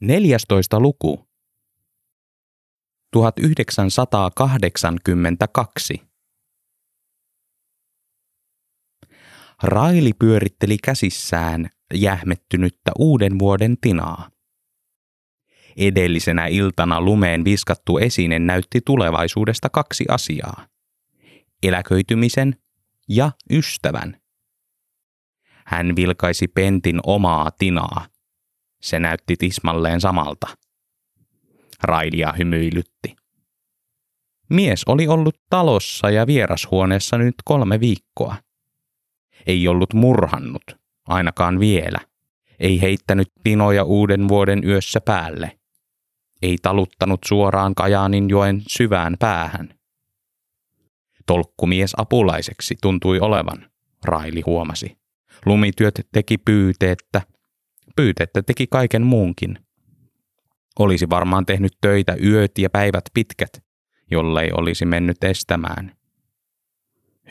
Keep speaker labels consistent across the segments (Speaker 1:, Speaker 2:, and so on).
Speaker 1: 14. luku. 1982. Raili pyöritteli käsissään jähmettynyttä uuden vuoden tinaa. Edellisenä iltana lumeen viskattu esine näytti tulevaisuudesta kaksi asiaa. Eläköitymisen ja ystävän. Hän vilkaisi Pentin omaa tinaa. Se näytti tismalleen samalta. Railia hymyilytti. Mies oli ollut talossa ja vierashuoneessa nyt kolme viikkoa. Ei ollut murhannut, ainakaan vielä. Ei heittänyt pinoja uuden vuoden yössä päälle. Ei taluttanut suoraan Kajaanin joen syvään päähän. Tolkkumies apulaiseksi tuntui olevan, Raili huomasi. Lumityöt teki pyyteettä. Pyyteettä teki kaiken muunkin. Olisi varmaan tehnyt töitä yöt ja päivät pitkät, jollei olisi mennyt estämään.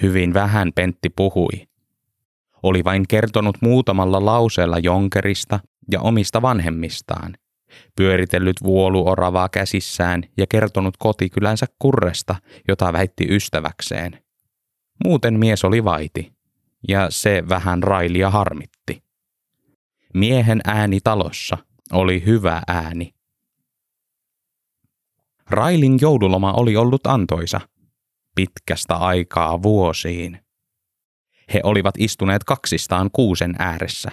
Speaker 1: Hyvin vähän Pentti puhui. Oli vain kertonut muutamalla lauseella Jonkerista ja omista vanhemmistaan, pyöritellyt vuoluoravaa käsissään ja kertonut kotikylänsä kurresta, jota väitti ystäväkseen. Muuten mies oli vaiti, ja se vähän railia harmitti. Miehen ääni talossa oli hyvä ääni. Railin joululoma oli ollut antoisa, pitkästä aikaa vuosiin. He olivat istuneet kaksistaan kuusen ääressä.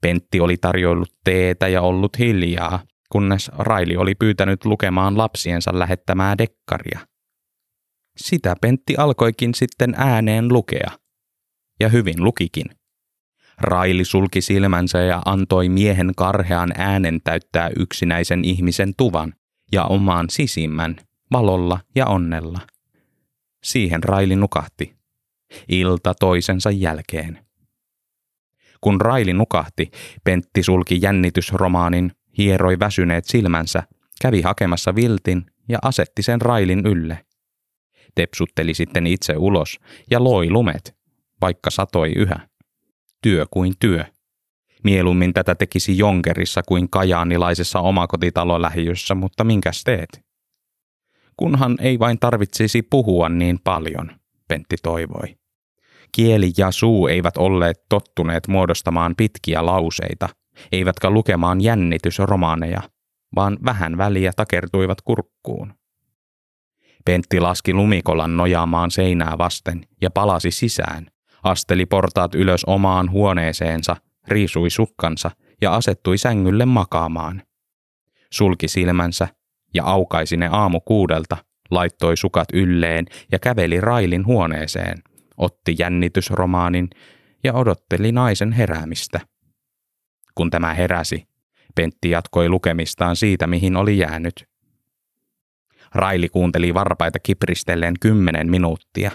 Speaker 1: Pentti oli tarjoillut teetä ja ollut hiljaa, kunnes Raili oli pyytänyt lukemaan lapsiensa lähettämää dekkaria. Sitä Pentti alkoikin sitten ääneen lukea. Ja hyvin lukikin. Raili sulki silmänsä ja antoi miehen karhean äänen täyttää yksinäisen ihmisen tuvan ja omaan sisimmän valolla ja onnella. Siihen Raili nukahti, ilta toisensa jälkeen. Kun Raili nukahti, Pentti sulki jännitysromaanin, hieroi väsyneet silmänsä, kävi hakemassa viltin ja asetti sen Railin ylle. Tepsutteli sitten itse ulos ja loi lumet, vaikka satoi yhä. Työ kuin työ. Mieluummin tätä tekisi Jonkerissa kuin kajaanilaisessa omakotitalolähiössä, mutta minkäs teet? Kunhan ei vain tarvitsisi puhua niin paljon, Pentti toivoi. Kieli ja suu eivät olleet tottuneet muodostamaan pitkiä lauseita, eivätkä lukemaan jännitysromaaneja, vaan vähän väliä takertuivat kurkkuun. Pentti laski lumikolan nojaamaan seinää vasten ja palasi sisään, asteli portaat ylös omaan huoneeseensa, riisui sukkansa ja asettui sängylle makaamaan. Sulki silmänsä ja aukaisi ne aamu kuudelta, laittoi sukat ylleen ja käveli Railin huoneeseen, otti jännitysromaanin ja odotteli naisen heräämistä. Kun tämä heräsi, Pentti jatkoi lukemistaan siitä, mihin oli jäänyt. Raili kuunteli varpaita kipristellen kymmenen minuuttia.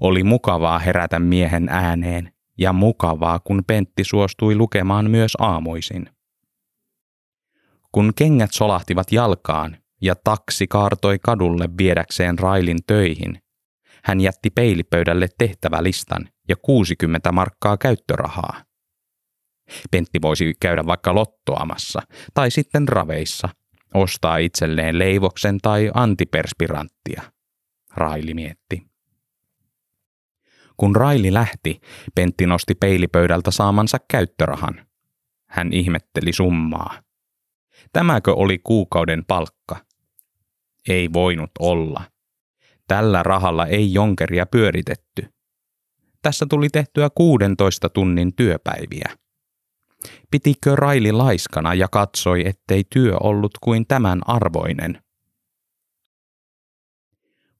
Speaker 1: Oli mukavaa herätä miehen ääneen ja mukavaa, kun Pentti suostui lukemaan myös aamuisin. Kun kengät solahtivat jalkaan ja taksi kaartoi kadulle viedäkseen Railin töihin, hän jätti peilipöydälle tehtävälistan ja 60 markkaa käyttörahaa. Pentti voisi käydä vaikka lottoamassa tai sitten raveissa, ostaa itselleen leivoksen tai antiperspiranttia, Raili mietti. Kun Raili lähti, Pentti nosti peilipöydältä saamansa käyttörahan. Hän ihmetteli summaa. Tämäkö oli kuukauden palkka? Ei voinut olla. Tällä rahalla ei jonkeria pyöritetty. Tässä tuli tehtyä 16 tunnin työpäiviä. Pitikö Raili laiskana ja katsoi, ettei työ ollut kuin tämän arvoinen.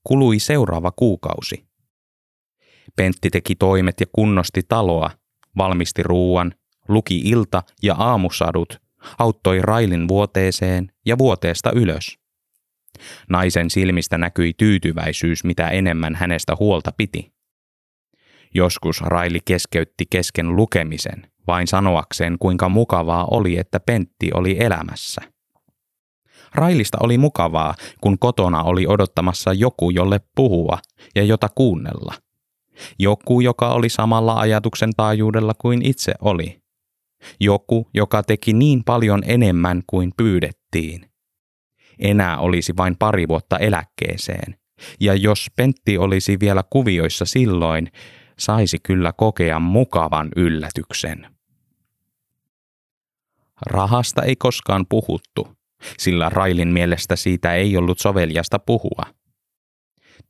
Speaker 1: Kului seuraava kuukausi. Pentti teki toimet ja kunnosti taloa, valmisti ruuan, luki ilta- ja aamusadut, auttoi Railin vuoteeseen ja vuoteesta ylös. Naisen silmistä näkyi tyytyväisyys, mitä enemmän hänestä huolta piti. Joskus Raili keskeytti kesken lukemisen, vain sanoakseen kuinka mukavaa oli, että Pentti oli elämässä. Railista oli mukavaa, kun kotona oli odottamassa joku, jolle puhua ja jota kuunnella – joku, joka oli samalla ajatuksen taajuudella kuin itse oli. Joku, joka teki niin paljon enemmän kuin pyydettiin. Enää olisi vain pari vuotta eläkkeeseen. Ja jos Pentti olisi vielä kuvioissa silloin, saisi kyllä kokea mukavan yllätyksen. Rahasta ei koskaan puhuttu, sillä Railin mielestä siitä ei ollut soveliasta puhua.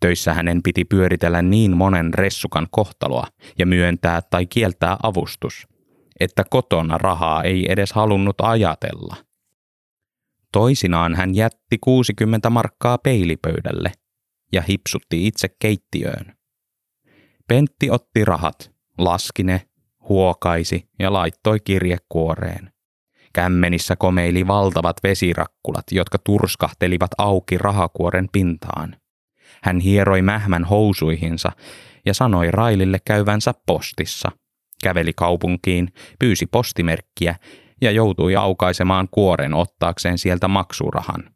Speaker 1: Töissä hänen piti pyöritellä niin monen ressukan kohtaloa ja myöntää tai kieltää avustus, että kotona rahaa ei edes halunnut ajatella. Toisinaan hän jätti 60 markkaa peilipöydälle ja hipsutti itse keittiöön. Pentti otti rahat, laski ne, huokaisi ja laittoi kirjekuoreen. Kämmenissä komeili valtavat vesirakkulat, jotka turskahtelivat auki rahakuoren pintaan. Hän hieroi mähmän housuihinsa ja sanoi Railille käyvänsä postissa. Käveli kaupunkiin, pyysi postimerkkiä ja joutui aukaisemaan kuoren ottaakseen sieltä maksurahan.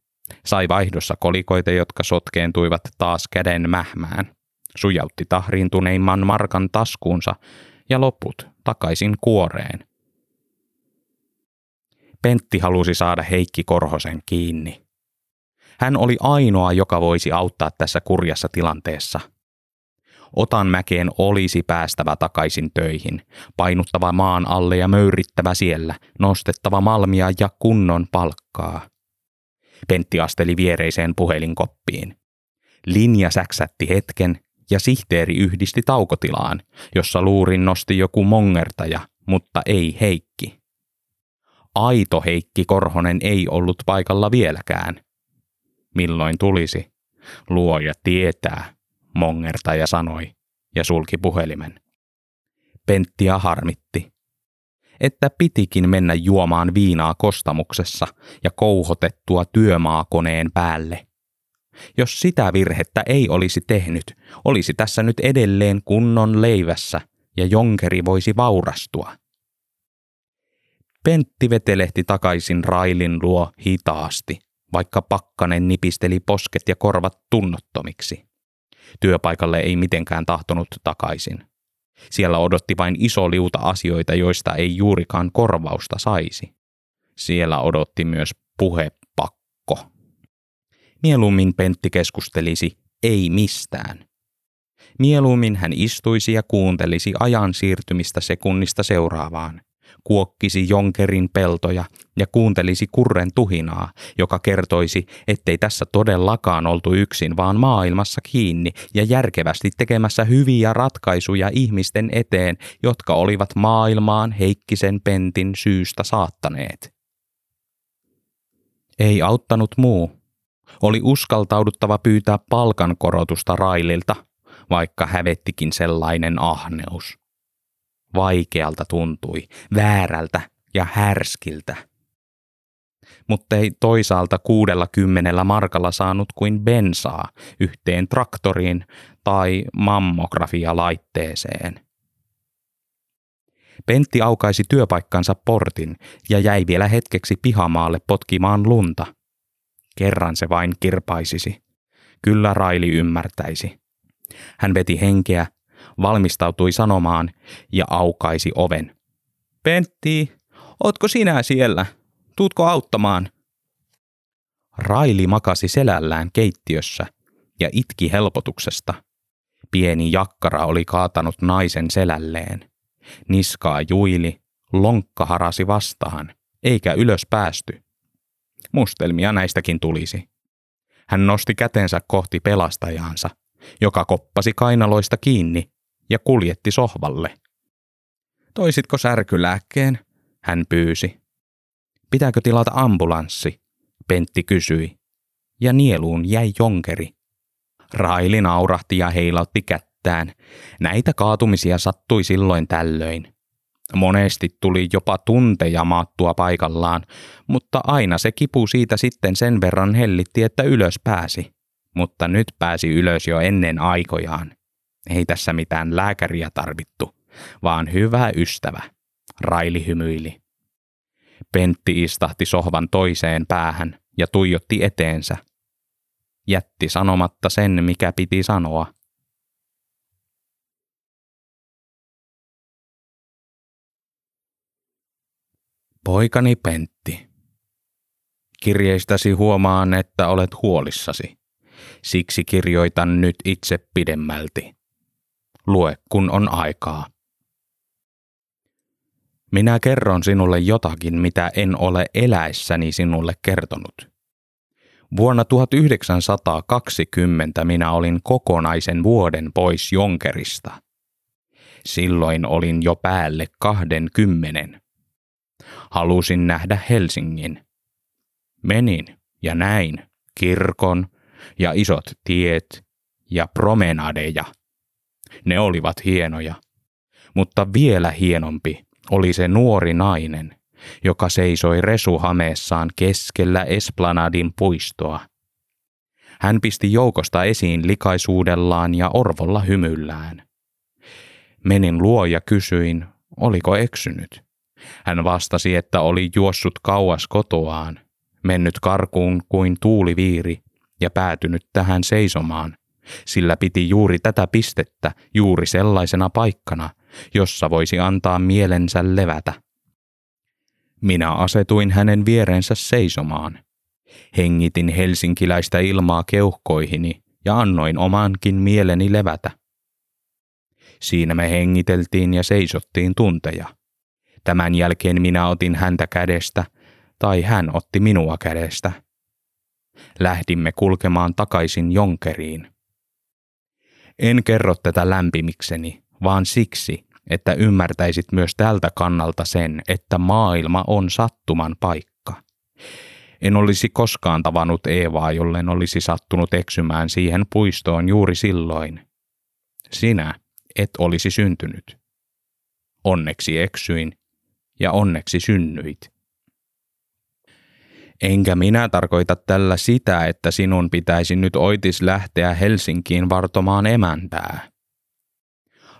Speaker 1: Sai vaihdossa kolikoita, jotka sotkeentuivat taas käden mähmään. Sujautti tahriintuneimman markan taskuunsa ja loput takaisin kuoreen. Pentti halusi saada Heikki Korhosen kiinni. Hän oli ainoa, joka voisi auttaa tässä kurjassa tilanteessa. Otan mäkeen olisi päästävä takaisin töihin, painuttava maan alle ja möyrittävä siellä, nostettava malmia ja kunnon palkkaa. Pentti asteli viereiseen puhelinkoppiin. Linja säksätti hetken ja sihteeri yhdisti taukotilaan, jossa luurin nosti joku mongertaja, mutta ei Heikki. Aito Heikki Korhonen ei ollut paikalla vieläkään. Milloin tulisi? Luoja tietää, mongertaja sanoi ja sulki puhelimen. Penttiä harmitti että pitikin mennä juomaan viinaa kostamuksessa ja kouhotettua työmaakoneen päälle. Jos sitä virhettä ei olisi tehnyt, olisi tässä nyt edelleen kunnon leivässä ja jonkeri voisi vaurastua. Pentti vetelehti takaisin Railin luo hitaasti, vaikka pakkanen nipisteli posket ja korvat tunnottomiksi. Työpaikalle ei mitenkään tahtonut takaisin. Siellä odotti vain iso liuta asioita, joista ei juurikaan korvausta saisi. Siellä odotti myös puhepakko. Mieluummin Pentti keskustelisi ei mistään. Mieluummin hän istuisi ja kuuntelisi ajan siirtymistä sekunnista seuraavaan kuokkisi jonkerin peltoja ja kuuntelisi kurren tuhinaa, joka kertoisi, ettei tässä todellakaan oltu yksin, vaan maailmassa kiinni ja järkevästi tekemässä hyviä ratkaisuja ihmisten eteen, jotka olivat maailmaan Heikkisen pentin syystä saattaneet. Ei auttanut muu. Oli uskaltauduttava pyytää palkankorotusta Raililta, vaikka hävettikin sellainen ahneus. Vaikealta tuntui, väärältä ja härskiltä. Mutta ei toisaalta kuudella kymmenellä markalla saanut kuin bensaa yhteen traktoriin tai mammografialaitteeseen. Pentti aukaisi työpaikkansa portin ja jäi vielä hetkeksi pihamaalle potkimaan lunta. Kerran se vain kirpaisisi. Kyllä Raili ymmärtäisi. Hän veti henkeä valmistautui sanomaan ja aukaisi oven. Pentti, ootko sinä siellä? Tuutko auttamaan? Raili makasi selällään keittiössä ja itki helpotuksesta. Pieni jakkara oli kaatanut naisen selälleen. Niskaa juili, lonkka harasi vastaan, eikä ylös päästy. Mustelmia näistäkin tulisi. Hän nosti kätensä kohti pelastajaansa, joka koppasi kainaloista kiinni ja kuljetti sohvalle. Toisitko särkylääkkeen? Hän pyysi. Pitääkö tilata ambulanssi? Pentti kysyi. Ja nieluun jäi jonkeri. Raili naurahti ja heilautti kättään. Näitä kaatumisia sattui silloin tällöin. Monesti tuli jopa tunteja maattua paikallaan, mutta aina se kipu siitä sitten sen verran hellitti, että ylös pääsi. Mutta nyt pääsi ylös jo ennen aikojaan. Ei tässä mitään lääkäriä tarvittu, vaan hyvä ystävä. Raili hymyili. Pentti istahti sohvan toiseen päähän ja tuijotti eteensä. Jätti sanomatta sen, mikä piti sanoa. Poikani Pentti. Kirjeistäsi huomaan, että olet huolissasi. Siksi kirjoitan nyt itse pidemmälti. Lue, kun on aikaa. Minä kerron sinulle jotakin, mitä en ole eläessäni sinulle kertonut. Vuonna 1920 minä olin kokonaisen vuoden pois Jonkerista. Silloin olin jo päälle kahden kymmenen. Halusin nähdä Helsingin. Menin ja näin kirkon ja isot tiet ja promenadeja. Ne olivat hienoja, mutta vielä hienompi oli se nuori nainen, joka seisoi resuhameessaan keskellä Esplanadin puistoa. Hän pisti joukosta esiin likaisuudellaan ja orvolla hymyllään. Menin luo ja kysyin, oliko eksynyt. Hän vastasi, että oli juossut kauas kotoaan, mennyt karkuun kuin tuuliviiri ja päätynyt tähän seisomaan, sillä piti juuri tätä pistettä juuri sellaisena paikkana, jossa voisi antaa mielensä levätä. Minä asetuin hänen vierensä seisomaan. Hengitin helsinkiläistä ilmaa keuhkoihini ja annoin omankin mieleni levätä. Siinä me hengiteltiin ja seisottiin tunteja. Tämän jälkeen minä otin häntä kädestä, tai hän otti minua kädestä. Lähdimme kulkemaan takaisin Jonkeriin. En kerro tätä lämpimikseni, vaan siksi, että ymmärtäisit myös tältä kannalta sen, että maailma on sattuman paikka. En olisi koskaan tavannut Eevaa, jollen olisi sattunut eksymään siihen puistoon juuri silloin. Sinä et olisi syntynyt. Onneksi eksyin ja onneksi synnyit. Enkä minä tarkoita tällä sitä, että sinun pitäisi nyt oitis lähteä Helsinkiin vartomaan emäntää.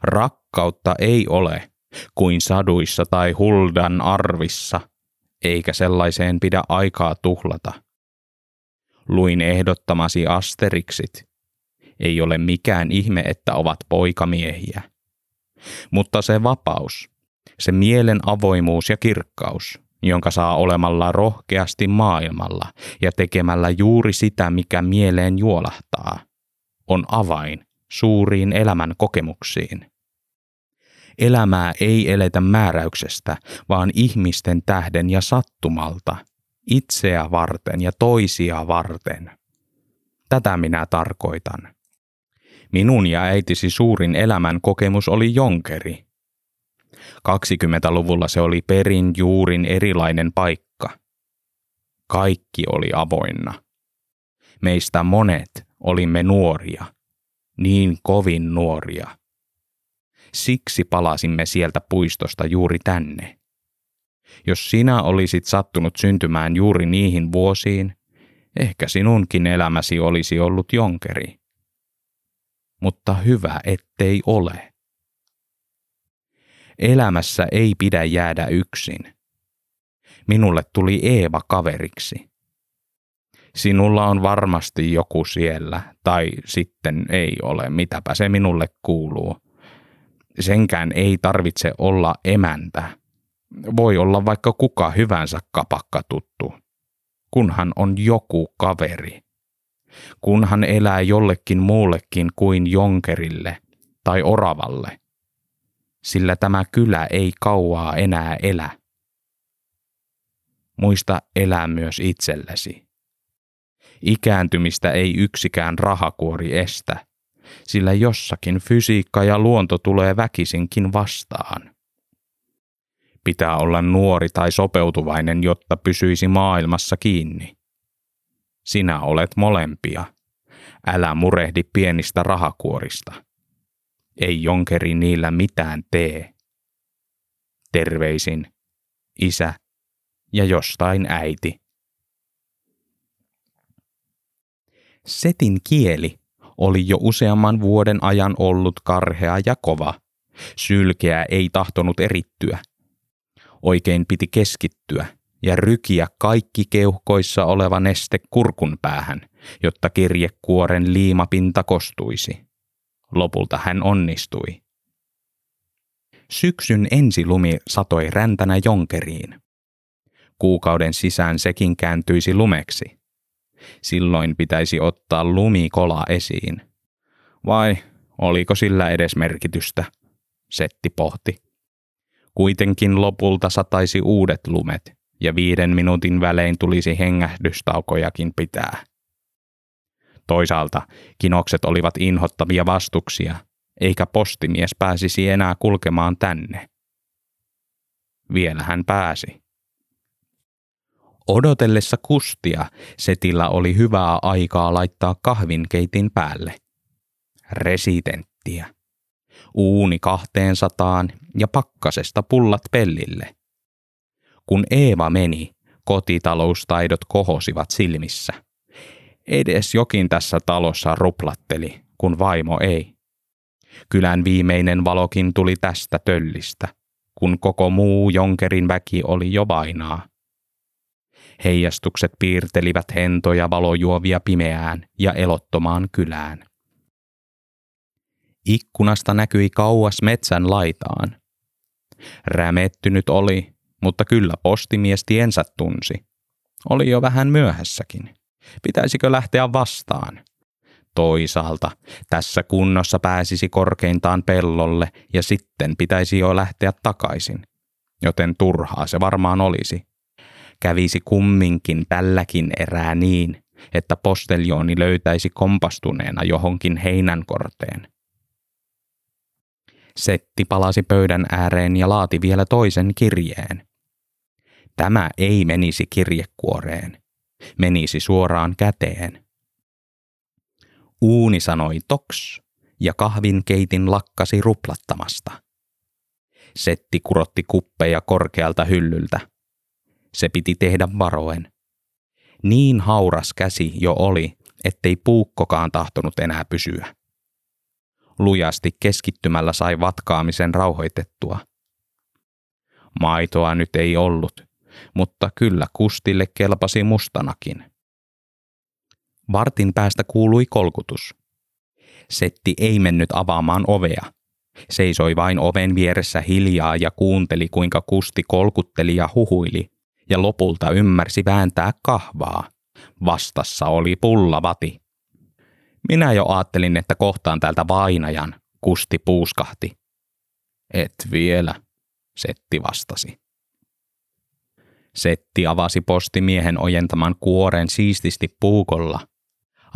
Speaker 1: Rakkautta ei ole kuin saduissa tai huldan arvissa, eikä sellaiseen pidä aikaa tuhlata. Luin ehdottamasi asteriksit. Ei ole mikään ihme, että ovat poikamiehiä. Mutta se vapaus, se mielen avoimuus ja kirkkaus, jonka saa olemalla rohkeasti maailmalla ja tekemällä juuri sitä, mikä mieleen juolahtaa, on avain suuriin elämän kokemuksiin. Elämää ei eletä määräyksestä, vaan ihmisten tähden ja sattumalta, itseä varten ja toisia varten. Tätä minä tarkoitan. Minun ja äitisi suurin elämän kokemus oli jonkeri. 20-luvulla se oli perin juurin erilainen paikka. Kaikki oli avoinna. Meistä monet olimme nuoria, niin kovin nuoria. Siksi palasimme sieltä puistosta juuri tänne. Jos sinä olisit sattunut syntymään juuri niihin vuosiin, ehkä sinunkin elämäsi olisi ollut jonkeri mutta hyvä ettei ole. Elämässä ei pidä jäädä yksin. Minulle tuli Eeva kaveriksi. Sinulla on varmasti joku siellä, tai sitten ei ole, mitäpä se minulle kuuluu. Senkään ei tarvitse olla emäntä. Voi olla vaikka kuka hyvänsä kapakka tuttu, kunhan on joku kaveri kunhan elää jollekin muullekin kuin jonkerille tai oravalle, sillä tämä kylä ei kauaa enää elä. Muista elää myös itsellesi. Ikääntymistä ei yksikään rahakuori estä, sillä jossakin fysiikka ja luonto tulee väkisinkin vastaan. Pitää olla nuori tai sopeutuvainen, jotta pysyisi maailmassa kiinni. Sinä olet molempia. Älä murehdi pienistä rahakuorista. Ei jonkeri niillä mitään tee. Terveisin, isä ja jostain äiti. Setin kieli oli jo useamman vuoden ajan ollut karhea ja kova. Sylkeä ei tahtonut erittyä. Oikein piti keskittyä – ja rykiä kaikki keuhkoissa oleva neste kurkun päähän, jotta kirjekuoren liimapinta kostuisi. Lopulta hän onnistui. Syksyn ensilumi satoi räntänä jonkeriin. Kuukauden sisään sekin kääntyisi lumeksi. Silloin pitäisi ottaa lumikola esiin. Vai oliko sillä edes merkitystä? Setti pohti. Kuitenkin lopulta sataisi uudet lumet ja viiden minuutin välein tulisi hengähdystaukojakin pitää. Toisaalta kinokset olivat inhottavia vastuksia, eikä postimies pääsisi enää kulkemaan tänne. Vielä hän pääsi. Odotellessa kustia Setillä oli hyvää aikaa laittaa kahvinkeitin päälle. Residenttiä. Uuni kahteen sataan ja pakkasesta pullat pellille. Kun Eeva meni, kotitaloustaidot kohosivat silmissä. Edes jokin tässä talossa ruplatteli, kun vaimo ei. Kylän viimeinen valokin tuli tästä töllistä, kun koko muu Jonkerin väki oli jo vainaa. Heijastukset piirtelivät hentoja valojuovia pimeään ja elottomaan kylään. Ikkunasta näkyi kauas metsän laitaan. Rämettynyt oli, mutta kyllä postimies tiensä tunsi. Oli jo vähän myöhässäkin. Pitäisikö lähteä vastaan? Toisaalta tässä kunnossa pääsisi korkeintaan pellolle ja sitten pitäisi jo lähteä takaisin. Joten turhaa se varmaan olisi. Kävisi kumminkin tälläkin erää niin, että posteljooni löytäisi kompastuneena johonkin heinänkorteen. Setti palasi pöydän ääreen ja laati vielä toisen kirjeen. Tämä ei menisi kirjekuoreen. Menisi suoraan käteen. Uuni sanoi toks ja kahvin keitin lakkasi ruplattamasta. Setti kurotti kuppeja korkealta hyllyltä. Se piti tehdä varoen. Niin hauras käsi jo oli, ettei puukkokaan tahtonut enää pysyä. Lujasti keskittymällä sai vatkaamisen rauhoitettua. Maitoa nyt ei ollut, mutta kyllä kustille kelpasi mustanakin. Vartin päästä kuului kolkutus. Setti ei mennyt avaamaan ovea. Seisoi vain oven vieressä hiljaa ja kuunteli, kuinka kusti kolkutteli ja huhuili, ja lopulta ymmärsi vääntää kahvaa. Vastassa oli pullavati. Minä jo ajattelin, että kohtaan täältä vainajan, kusti puuskahti. Et vielä, Setti vastasi. Setti avasi postimiehen ojentaman kuoren siististi puukolla,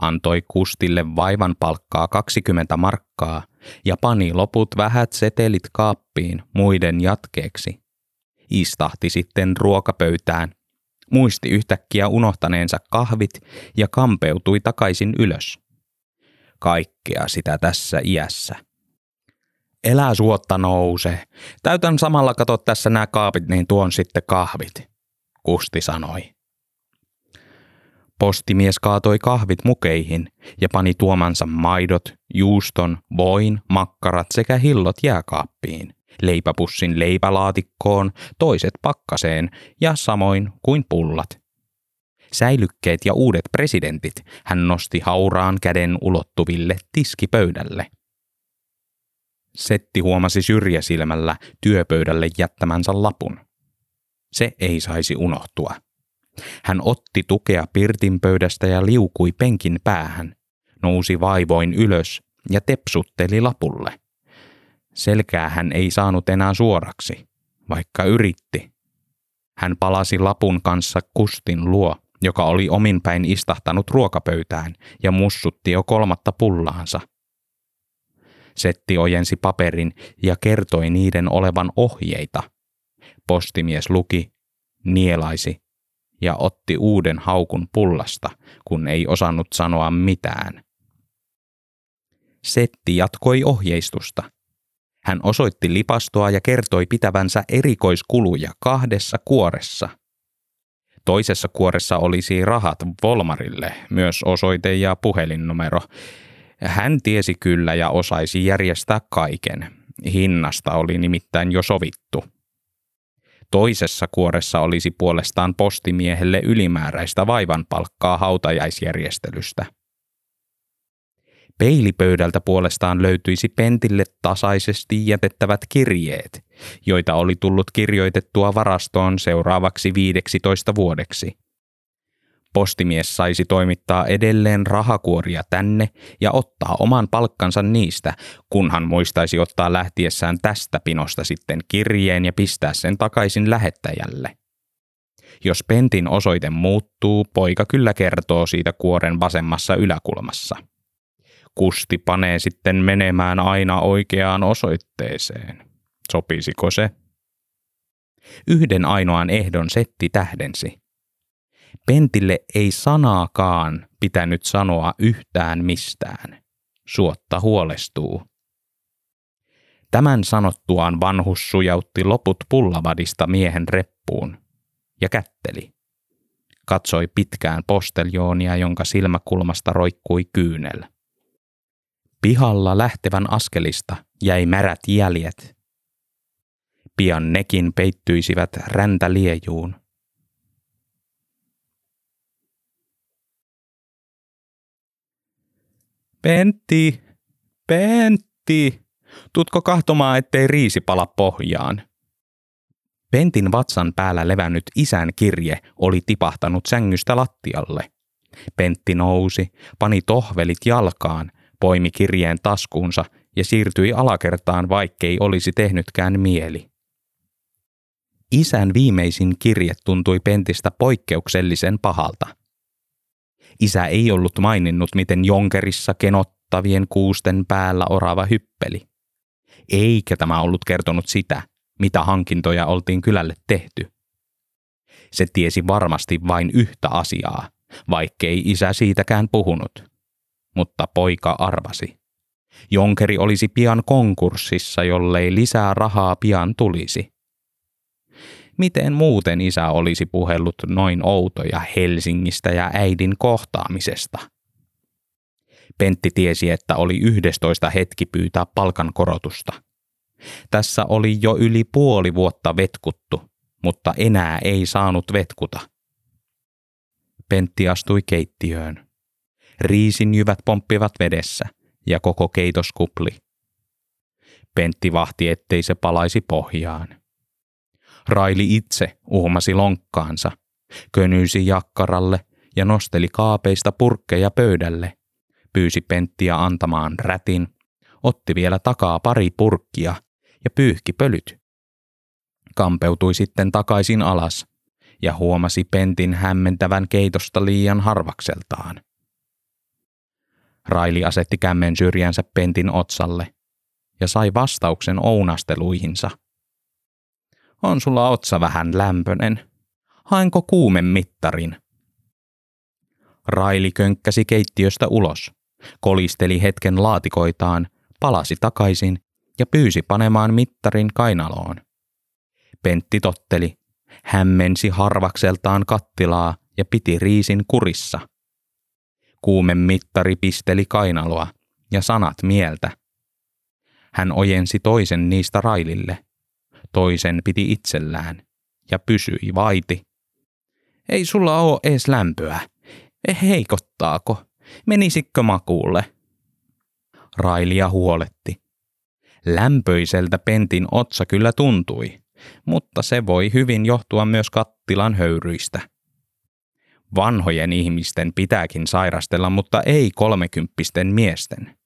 Speaker 1: antoi Kustille vaivan palkkaa 20 markkaa ja pani loput vähät setelit kaappiin muiden jatkeeksi. Istahti sitten ruokapöytään, muisti yhtäkkiä unohtaneensa kahvit ja kampeutui takaisin ylös. Kaikkea sitä tässä iässä. Elää suotta nouse. Täytän samalla kato tässä nämä kaapit, niin tuon sitten kahvit. Kusti sanoi. Postimies kaatoi kahvit mukeihin ja pani tuomansa maidot, juuston, voin, makkarat sekä hillot jääkaappiin, leipäpussin leipälaatikkoon, toiset pakkaseen ja samoin kuin pullat. Säilykkeet ja uudet presidentit hän nosti hauraan käden ulottuville tiskipöydälle. Setti huomasi syrjäsilmällä työpöydälle jättämänsä lapun. Se ei saisi unohtua. Hän otti tukea pirtin pöydästä ja liukui penkin päähän, nousi vaivoin ylös ja tepsutteli lapulle. Selkää hän ei saanut enää suoraksi, vaikka yritti. Hän palasi lapun kanssa Kustin luo, joka oli ominpäin istahtanut ruokapöytään ja mussutti jo kolmatta pullaansa. Setti ojensi paperin ja kertoi niiden olevan ohjeita – Postimies luki, nielaisi ja otti uuden haukun pullasta, kun ei osannut sanoa mitään. Setti jatkoi ohjeistusta. Hän osoitti lipastoa ja kertoi pitävänsä erikoiskuluja kahdessa kuoressa. Toisessa kuoressa olisi rahat Volmarille, myös osoite ja puhelinnumero. Hän tiesi kyllä ja osaisi järjestää kaiken. Hinnasta oli nimittäin jo sovittu. Toisessa kuoressa olisi puolestaan postimiehelle ylimääräistä vaivanpalkkaa hautajaisjärjestelystä. Peilipöydältä puolestaan löytyisi Pentille tasaisesti jätettävät kirjeet, joita oli tullut kirjoitettua varastoon seuraavaksi 15 vuodeksi. Postimies saisi toimittaa edelleen rahakuoria tänne ja ottaa oman palkkansa niistä, kunhan muistaisi ottaa lähtiessään tästä pinosta sitten kirjeen ja pistää sen takaisin lähettäjälle. Jos Pentin osoite muuttuu, poika kyllä kertoo siitä kuoren vasemmassa yläkulmassa. Kusti panee sitten menemään aina oikeaan osoitteeseen. Sopisiko se? Yhden ainoan ehdon setti tähdensi. Pentille ei sanaakaan pitänyt sanoa yhtään mistään. Suotta huolestuu. Tämän sanottuaan vanhus sujautti loput pullavadista miehen reppuun ja kätteli. Katsoi pitkään posteljoonia, jonka silmäkulmasta roikkui kyynel. Pihalla lähtevän askelista jäi märät jäljet. Pian nekin peittyisivät räntäliejuun. Pentti, Pentti, tutko kahtomaan, ettei riisi pala pohjaan? Pentin vatsan päällä levännyt isän kirje oli tipahtanut sängystä lattialle. Pentti nousi, pani tohvelit jalkaan, poimi kirjeen taskuunsa ja siirtyi alakertaan, vaikkei olisi tehnytkään mieli. Isän viimeisin kirje tuntui Pentistä poikkeuksellisen pahalta – Isä ei ollut maininnut, miten jonkerissa kenottavien kuusten päällä orava hyppeli. Eikä tämä ollut kertonut sitä, mitä hankintoja oltiin kylälle tehty. Se tiesi varmasti vain yhtä asiaa, vaikkei isä siitäkään puhunut. Mutta poika arvasi. Jonkeri olisi pian konkurssissa, jollei lisää rahaa pian tulisi. Miten muuten isä olisi puhellut noin outoja Helsingistä ja äidin kohtaamisesta? Pentti tiesi, että oli yhdestoista hetki pyytää palkankorotusta. Tässä oli jo yli puoli vuotta vetkuttu, mutta enää ei saanut vetkuta. Pentti astui keittiöön. Riisin jyvät pomppivat vedessä ja koko keitos kupli. Pentti vahti, ettei se palaisi pohjaan. Raili itse uhmasi lonkkaansa, könyysi jakkaralle ja nosteli kaapeista purkkeja pöydälle. Pyysi Penttiä antamaan rätin, otti vielä takaa pari purkkia ja pyyhki pölyt. Kampeutui sitten takaisin alas ja huomasi Pentin hämmentävän keitosta liian harvakseltaan. Raili asetti kämmen syrjänsä Pentin otsalle ja sai vastauksen ounasteluihinsa – on sulla otsa vähän lämpönen. Haenko kuumemittarin? Raili könkkäsi keittiöstä ulos, kolisteli hetken laatikoitaan, palasi takaisin ja pyysi panemaan mittarin kainaloon. Pentti totteli, hämmensi harvakseltaan kattilaa ja piti riisin kurissa. Kuumemittari pisteli kainaloa ja sanat mieltä. Hän ojensi toisen niistä Railille toisen piti itsellään ja pysyi vaiti. Ei sulla oo ees lämpöä. Heikottaako? Menisikö makuulle? Railia huoletti. Lämpöiseltä pentin otsa kyllä tuntui, mutta se voi hyvin johtua myös kattilan höyryistä. Vanhojen ihmisten pitääkin sairastella, mutta ei kolmekymppisten miesten.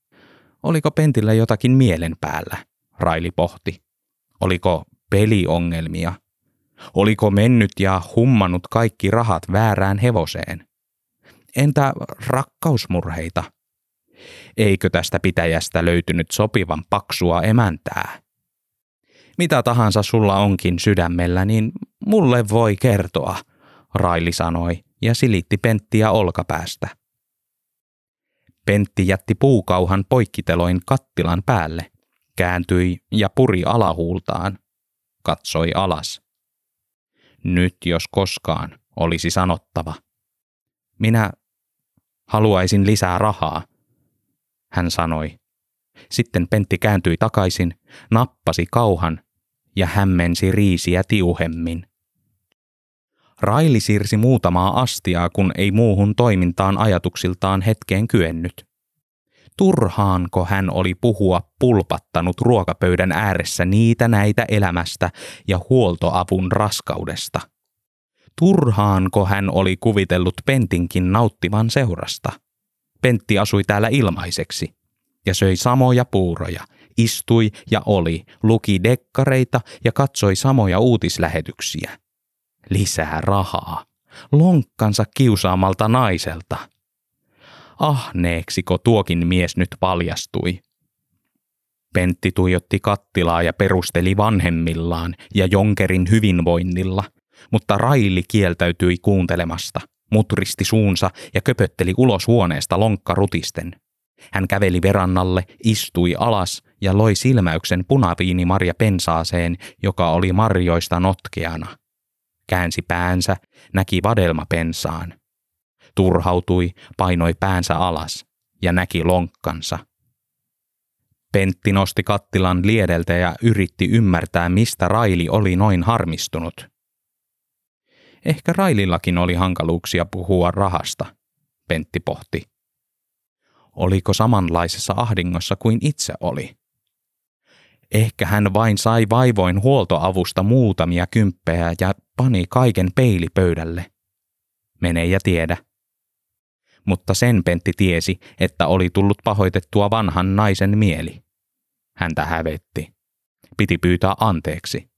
Speaker 1: Oliko Pentillä jotakin mielen päällä? Raili pohti. Oliko peliongelmia? Oliko mennyt ja hummannut kaikki rahat väärään hevoseen? Entä rakkausmurheita? Eikö tästä pitäjästä löytynyt sopivan paksua emäntää? Mitä tahansa sulla onkin sydämellä, niin mulle voi kertoa, Raili sanoi ja silitti Penttiä olkapäästä. Pentti jätti puukauhan poikkiteloin kattilan päälle, kääntyi ja puri alahuultaan katsoi alas. Nyt jos koskaan olisi sanottava. Minä haluaisin lisää rahaa, hän sanoi. Sitten Pentti kääntyi takaisin, nappasi kauhan ja hämmensi riisiä tiuhemmin. Raili siirsi muutamaa astiaa, kun ei muuhun toimintaan ajatuksiltaan hetkeen kyennyt. Turhaanko hän oli puhua pulpattanut ruokapöydän ääressä niitä näitä elämästä ja huoltoavun raskaudesta? Turhaanko hän oli kuvitellut Pentinkin nauttivan seurasta? Pentti asui täällä ilmaiseksi ja söi samoja puuroja, istui ja oli, luki dekkareita ja katsoi samoja uutislähetyksiä. Lisää rahaa. Lonkkansa kiusaamalta naiselta. Ahneeksiko tuokin mies nyt paljastui? Pentti tuijotti kattilaa ja perusteli vanhemmillaan ja Jonkerin hyvinvoinnilla, mutta Raili kieltäytyi kuuntelemasta, mutristi suunsa ja köpötteli ulos huoneesta lonkkarutisten. Hän käveli verannalle, istui alas ja loi silmäyksen punaviinimarja pensaaseen, joka oli marjoista notkeana. Käänsi päänsä, näki vadelmapensaan. Turhautui, painoi päänsä alas ja näki lonkkansa. Pentti nosti kattilan liedeltä ja yritti ymmärtää, mistä Raili oli noin harmistunut. Ehkä Railillakin oli hankaluuksia puhua rahasta, Pentti pohti. Oliko samanlaisessa ahdingossa kuin itse oli? Ehkä hän vain sai vaivoin huoltoavusta muutamia kymppejä ja pani kaiken peilipöydälle. Mene ja tiedä. Mutta sen Pentti tiesi, että oli tullut pahoitettua vanhan naisen mieli. Häntä hävetti. Piti pyytää anteeksi.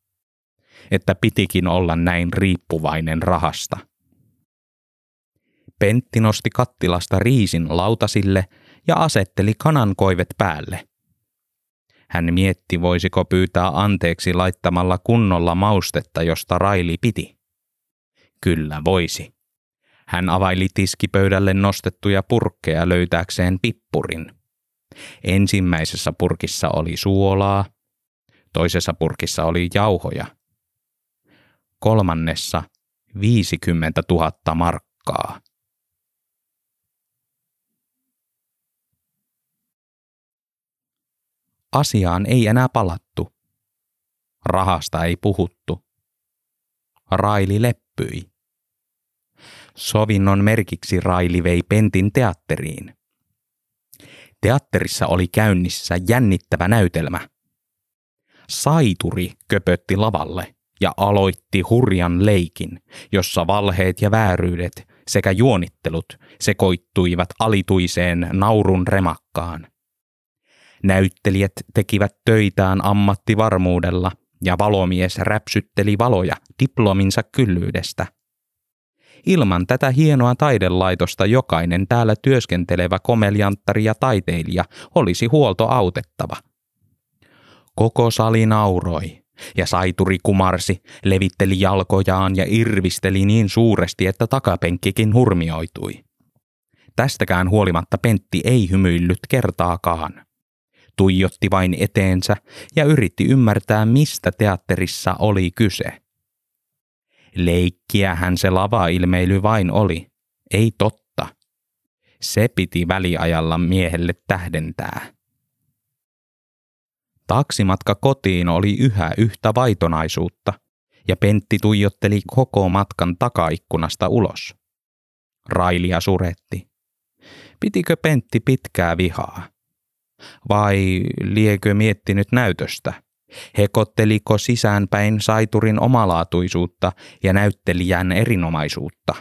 Speaker 1: Että pitikin olla näin riippuvainen rahasta. Pentti nosti kattilasta riisin lautasille ja asetteli kanankoivet päälle. Hän mietti, voisiko pyytää anteeksi laittamalla kunnolla maustetta, josta Raili piti. Kyllä voisi. Hän availi tiskipöydälle nostettuja purkkeja löytääkseen pippurin. Ensimmäisessä purkissa oli suolaa, toisessa purkissa oli jauhoja. Kolmannessa 50 000 markkaa. Asiaan ei enää palattu. Rahasta ei puhuttu. Raili leppyi. Sovinnon merkiksi Raili vei Pentin teatteriin. Teatterissa oli käynnissä jännittävä näytelmä. Saituri köpötti lavalle ja aloitti hurjan leikin, jossa valheet ja vääryydet sekä juonittelut sekoittuivat alituiseen naurun remakkaan. Näyttelijät tekivät töitään ammattivarmuudella ja valomies räpsytteli valoja diplominsa kyllyydestä. Ilman tätä hienoa taidelaitosta jokainen täällä työskentelevä komelianttari ja taiteilija olisi huolto autettava. Koko sali nauroi, ja saituri kumarsi, levitteli jalkojaan ja irvisteli niin suuresti, että takapenkkikin hurmioitui. Tästäkään huolimatta Pentti ei hymyillyt kertaakaan tuijotti vain eteensä ja yritti ymmärtää, mistä teatterissa oli kyse. Leikkiähän se lava-ilmeily vain oli, ei totta. Se piti väliajalla miehelle tähdentää. Taksimatka kotiin oli yhä yhtä vaitonaisuutta, ja Pentti tuijotteli koko matkan takaikkunasta ulos. Railia suretti. Pitikö Pentti pitkää vihaa? vai liekö miettinyt näytöstä? Hekotteliko sisäänpäin saiturin omalaatuisuutta ja näyttelijän erinomaisuutta?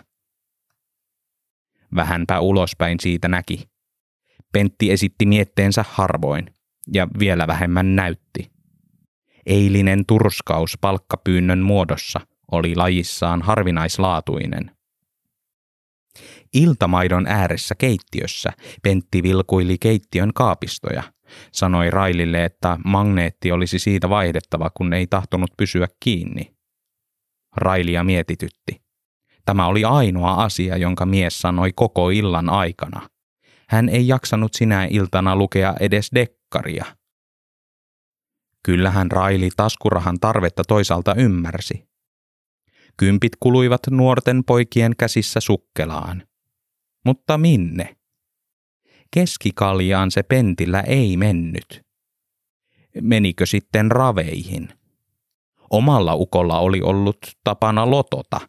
Speaker 1: Vähänpä ulospäin siitä näki. Pentti esitti mietteensä harvoin ja vielä vähemmän näytti. Eilinen turskaus palkkapyynnön muodossa oli lajissaan harvinaislaatuinen. Iltamaidon ääressä keittiössä Pentti vilkuili keittiön kaapistoja. Sanoi Railille, että magneetti olisi siitä vaihdettava, kun ei tahtonut pysyä kiinni. Railia mietitytti. Tämä oli ainoa asia, jonka mies sanoi koko illan aikana. Hän ei jaksanut sinä iltana lukea edes dekkaria. Kyllähän Raili taskurahan tarvetta toisaalta ymmärsi. Kympit kuluivat nuorten poikien käsissä sukkelaan. Mutta minne? Keskikaljaan se pentillä ei mennyt. Menikö sitten raveihin? Omalla ukolla oli ollut tapana lotota.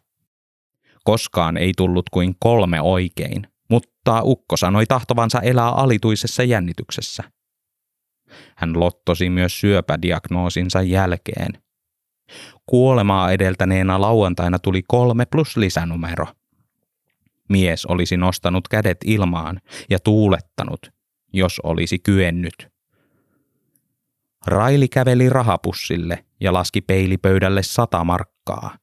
Speaker 1: Koskaan ei tullut kuin kolme oikein, mutta ukko sanoi tahtovansa elää alituisessa jännityksessä. Hän lottosi myös syöpädiagnoosinsa jälkeen. Kuolemaa edeltäneenä lauantaina tuli kolme plus lisänumero. Mies olisi nostanut kädet ilmaan ja tuulettanut, jos olisi kyennyt. Raili käveli rahapussille ja laski peilipöydälle sata markkaa.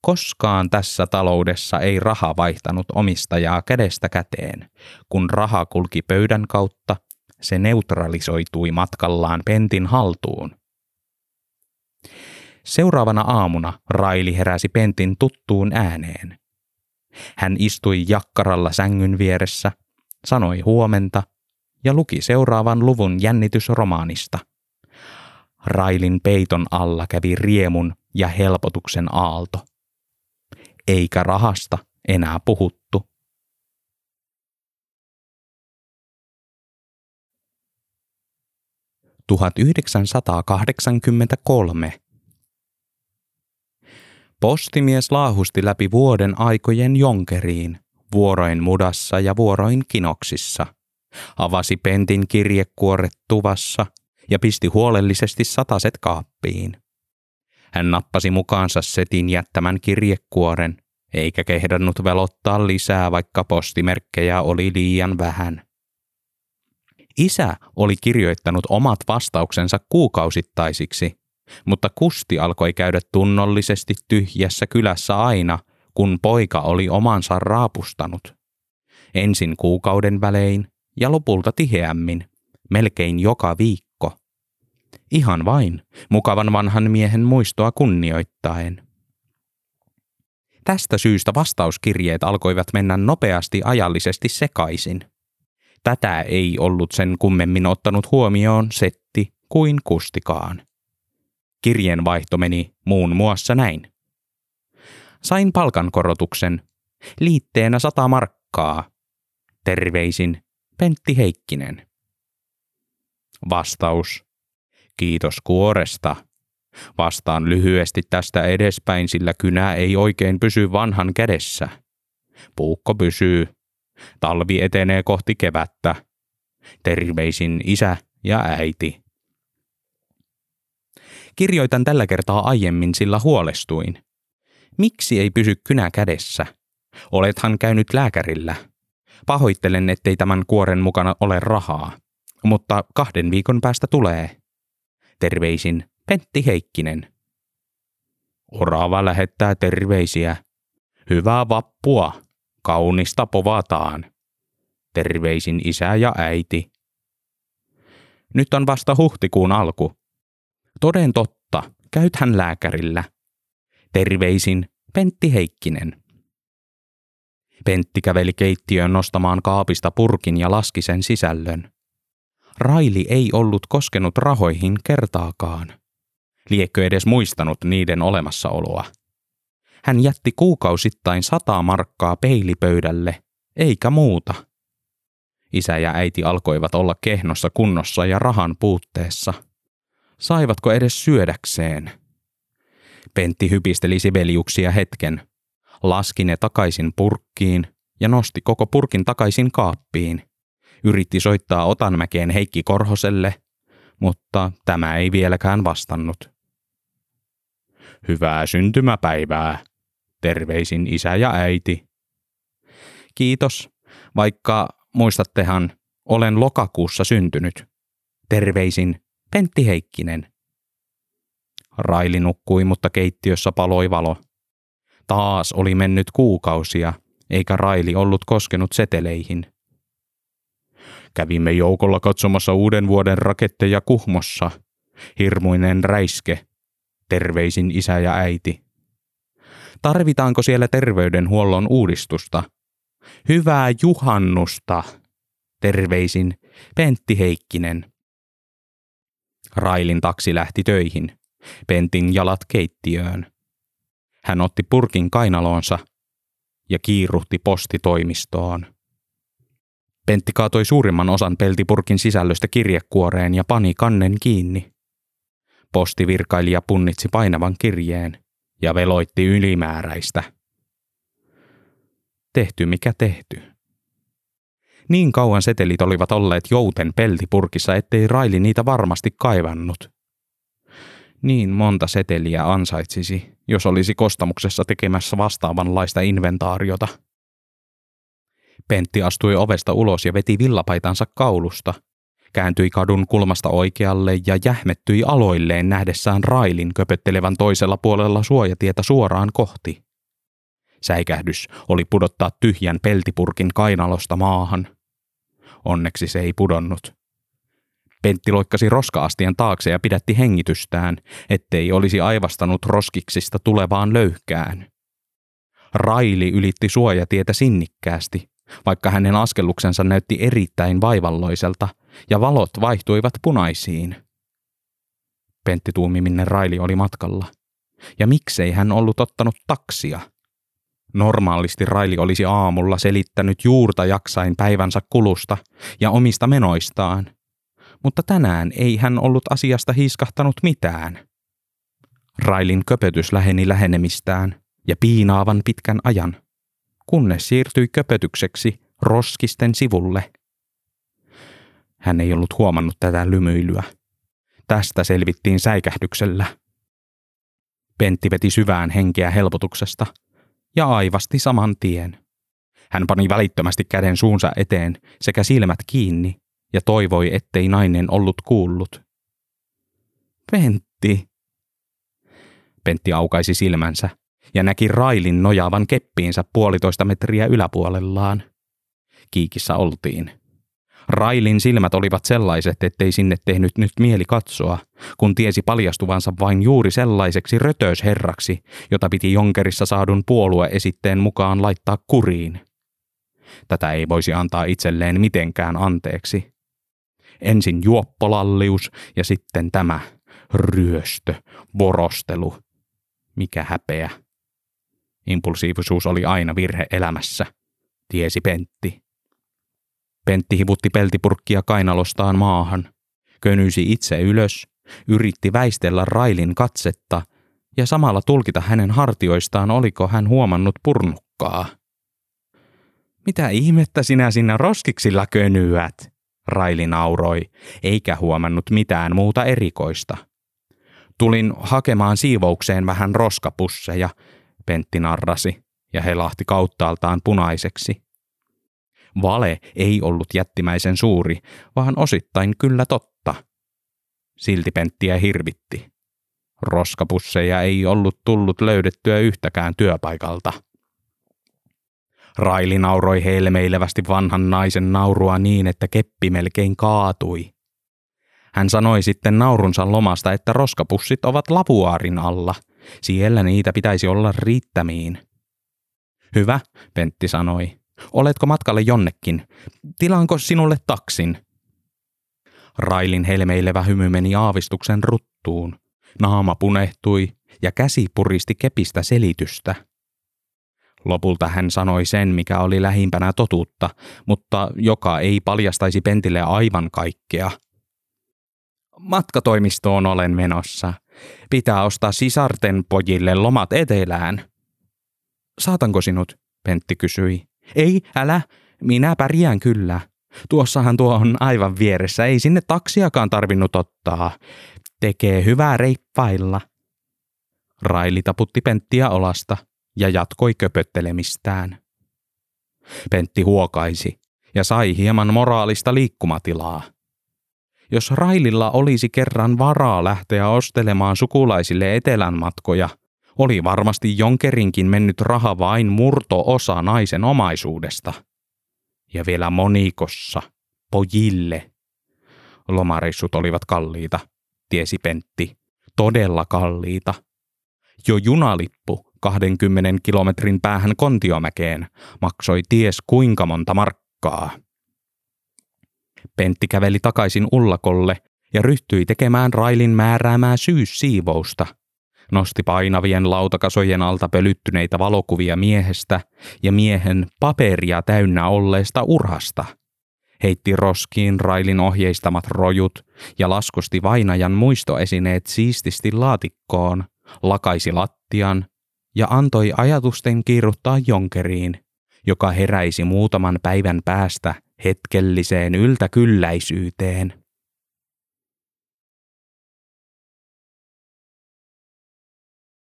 Speaker 1: Koskaan tässä taloudessa ei raha vaihtanut omistajaa kädestä käteen. Kun raha kulki pöydän kautta, se neutralisoitui matkallaan pentin haltuun. Seuraavana aamuna Raili heräsi pentin tuttuun ääneen. Hän istui jakkaralla sängyn vieressä, sanoi huomenta ja luki seuraavan luvun jännitysromaanista – Railin peiton alla kävi riemun ja helpotuksen aalto. Eikä rahasta enää puhuttu. Tuhatyhdeksänsataakahdeksankymmentäkolme. Postimies laahusti läpi vuoden aikojen jonkeriin, vuoroin mudassa ja vuoroin kinoksissa. Avasi pentin kirjekuoret tuvassa – ja pisti huolellisesti sataset kaappiin. Hän nappasi mukaansa setin jättämän kirjekuoren, eikä kehdannut velottaa lisää, vaikka postimerkkejä oli liian vähän. Isä oli kirjoittanut omat vastauksensa kuukausittaisiksi, mutta Kusti alkoi käydä tunnollisesti tyhjässä kylässä aina, kun poika oli omansa raapustanut. Ensin kuukauden välein ja lopulta tiheämmin, melkein joka viikko. Ihan vain, mukavan vanhan miehen muistoa kunnioittaen. Tästä syystä vastauskirjeet alkoivat mennä nopeasti ajallisesti sekaisin. Tätä ei ollut sen kummemmin ottanut huomioon setti kuin kustikaan. Kirjeenvaihto meni muun muassa näin. Sain palkankorotuksen. Liitteenä sata markkaa. Terveisin Pentti Heikkinen. Vastaus. Kiitos kuoresta. Vastaan lyhyesti tästä edespäin, sillä kynä ei oikein pysy vanhan kädessä. Puukko pysyy. Talvi etenee kohti kevättä. Terveisin isä ja äiti. Kirjoitan tällä kertaa aiemmin, sillä huolestuin. Miksi ei pysy kynä kädessä? Olethan käynyt lääkärillä. Pahoittelen, ettei tämän kuoren mukana ole rahaa, mutta kahden viikon päästä tulee. Terveisin Pentti Heikkinen. Orava lähettää terveisiä. Hyvää vappua. Kaunista povataan. Terveisin isä ja äiti. Nyt on vasta huhtikuun alku. Toden totta, käythän lääkärillä. Terveisin Pentti Heikkinen. Pentti käveli keittiöön nostamaan kaapista purkin ja laski sen sisällön. Raili ei ollut koskenut rahoihin kertaakaan. Liekkö edes muistanut niiden olemassaoloa. Hän jätti kuukausittain sata markkaa peilipöydälle, eikä muuta. Isä ja äiti alkoivat olla kehnossa kunnossa ja rahan puutteessa. Saivatko edes syödäkseen? Pentti hypisteli siveliuksia hetken, laski ne takaisin purkkiin ja nosti koko purkin takaisin kaappiin – Yritti soittaa Otanmäkeen Heikki Korhoselle, mutta tämä ei vieläkään vastannut. Hyvää syntymäpäivää. Terveisin isä ja äiti. Kiitos, vaikka muistattehan, olen lokakuussa syntynyt. Terveisin Pentti Heikkinen. Raili nukkui, mutta keittiössä paloi valo. Taas oli mennyt kuukausia, eikä Raili ollut koskenut seteleihin. Kävimme joukolla katsomassa uuden vuoden raketteja Kuhmossa. Hirmuinen räiske. Terveisin isä ja äiti. Tarvitaanko siellä terveydenhuollon uudistusta? Hyvää juhannusta. Terveisin Pentti Heikkinen. Railin taksi lähti töihin. Pentin jalat keittiöön. Hän otti purkin kainaloonsa ja kiiruhti postitoimistoon. Pentti kaatoi suurimman osan peltipurkin sisällöstä kirjekuoreen ja pani kannen kiinni. Postivirkailija punnitsi painavan kirjeen ja veloitti ylimääräistä. Tehty mikä tehty. Niin kauan setelit olivat olleet jouten peltipurkissa, ettei Raili niitä varmasti kaivannut. Niin monta seteliä ansaitsisi, jos olisi kostamuksessa tekemässä vastaavanlaista inventaariota. Pentti astui ovesta ulos ja veti villapaitansa kaulusta, kääntyi kadun kulmasta oikealle ja jähmettyi aloilleen nähdessään Railin köpöttelevän toisella puolella suojatietä suoraan kohti. Säikähdys oli pudottaa tyhjän peltipurkin kainalosta maahan. Onneksi se ei pudonnut. Pentti loikkasi roskaastian taakse ja pidätti hengitystään, ettei olisi aivastanut roskiksista tulevaan löyhkään. Raili ylitti suojatietä sinnikkäästi, vaikka hänen askelluksensa näytti erittäin vaivalloiselta ja valot vaihtuivat punaisiin. Pentti tuumi, minne Raili oli matkalla. Ja miksei hän ollut ottanut taksia? Normaalisti Raili olisi aamulla selittänyt juurta jaksain päivänsä kulusta ja omista menoistaan, mutta tänään ei hän ollut asiasta hiiskahtanut mitään. Railin köpötys läheni lähenemistään ja piinaavan pitkän ajan, kunnes siirtyi köpötykseksi roskisten sivulle. Hän ei ollut huomannut tätä lymyilyä. Tästä selvittiin säikähdyksellä. Pentti veti syvään henkeä helpotuksesta ja aivasti saman tien. Hän pani välittömästi käden suunsa eteen sekä silmät kiinni ja toivoi, ettei nainen ollut kuullut. Pentti. Pentti aukaisi silmänsä ja näki Railin nojaavan keppiinsä puolitoista metriä yläpuolellaan. Kiikissä oltiin. Railin silmät olivat sellaiset, ettei sinne tehnyt nyt mieli katsoa, kun tiesi paljastuvansa vain juuri sellaiseksi rötösherraksi, jota piti Jonkerissa saadun puolueesitteen mukaan laittaa kuriin. Tätä ei voisi antaa itselleen mitenkään anteeksi. Ensin juoppolallius ja sitten tämä ryöstö, vorostelu. Mikä häpeä. Impulsiivisuus oli aina virhe elämässä, tiesi Pentti. Pentti hivutti peltipurkkia kainalostaan maahan, könysi itse ylös, yritti väistellä Railin katsetta ja samalla tulkita hänen hartioistaan, oliko hän huomannut purnukkaa. Mitä ihmettä sinä sinä roskiksilla könyät? Raili nauroi, eikä huomannut mitään muuta erikoista. Tulin hakemaan siivoukseen vähän roskapusseja, Pentti narrasi, ja helahti kauttaaltaan punaiseksi. Vale ei ollut jättimäisen suuri, vaan osittain kyllä totta. Silti Penttiä hirvitti. Roskapusseja ei ollut tullut löydettyä yhtäkään työpaikalta. Raili nauroi helmeilevästi vanhan naisen naurua niin, että keppi melkein kaatui. Hän sanoi sitten naurunsa lomasta, että roskapussit ovat lapuaarin alla. Siellä niitä pitäisi olla riittämiin. Hyvä, Pentti sanoi. Oletko matkalle jonnekin? Tilaanko sinulle taksin? Railin helmeilevä hymy meni aavistuksen ruttuun. Naama punehtui ja käsi puristi kepistä selitystä. Lopulta hän sanoi sen, mikä oli lähimpänä totuutta, mutta joka ei paljastaisi Pentille aivan kaikkea. Matkatoimistoon olen menossa. Pitää ostaa sisarten pojille lomat etelään. Saatanko sinut? Pentti kysyi. Ei, älä. Minä pärjään kyllä. Tuossahan tuo on aivan vieressä. Ei sinne taksiakaan tarvinnut ottaa. Tekee hyvää reippailla. Raili taputti Penttiä olasta ja jatkoi köpöttelemistään. Pentti huokaisi ja sai hieman moraalista liikkumatilaa. Jos Raililla olisi kerran varaa lähteä ostelemaan sukulaisille etelän matkoja – oli varmasti jonkerinkin mennyt raha vain murto-osa naisen omaisuudesta. Ja vielä monikossa, pojille. Lomareissut olivat kalliita, tiesi Pentti. Todella kalliita. Jo junalippu 20 kilometrin päähän Kontiomäkeen maksoi ties kuinka monta markkaa. Pentti käveli takaisin Ullakolle ja ryhtyi tekemään Railin määräämää syyssiivousta – nosti painavien lautakasojen alta pölyttyneitä valokuvia miehestä ja miehen paperia täynnä olleesta urhasta. Heitti roskiin railin ohjeistamat rojut ja laskusti vainajan muistoesineet siististi laatikkoon, lakaisi lattian ja antoi ajatusten kiiruttaa jonkeriin, joka heräisi muutaman päivän päästä hetkelliseen yltäkylläisyyteen.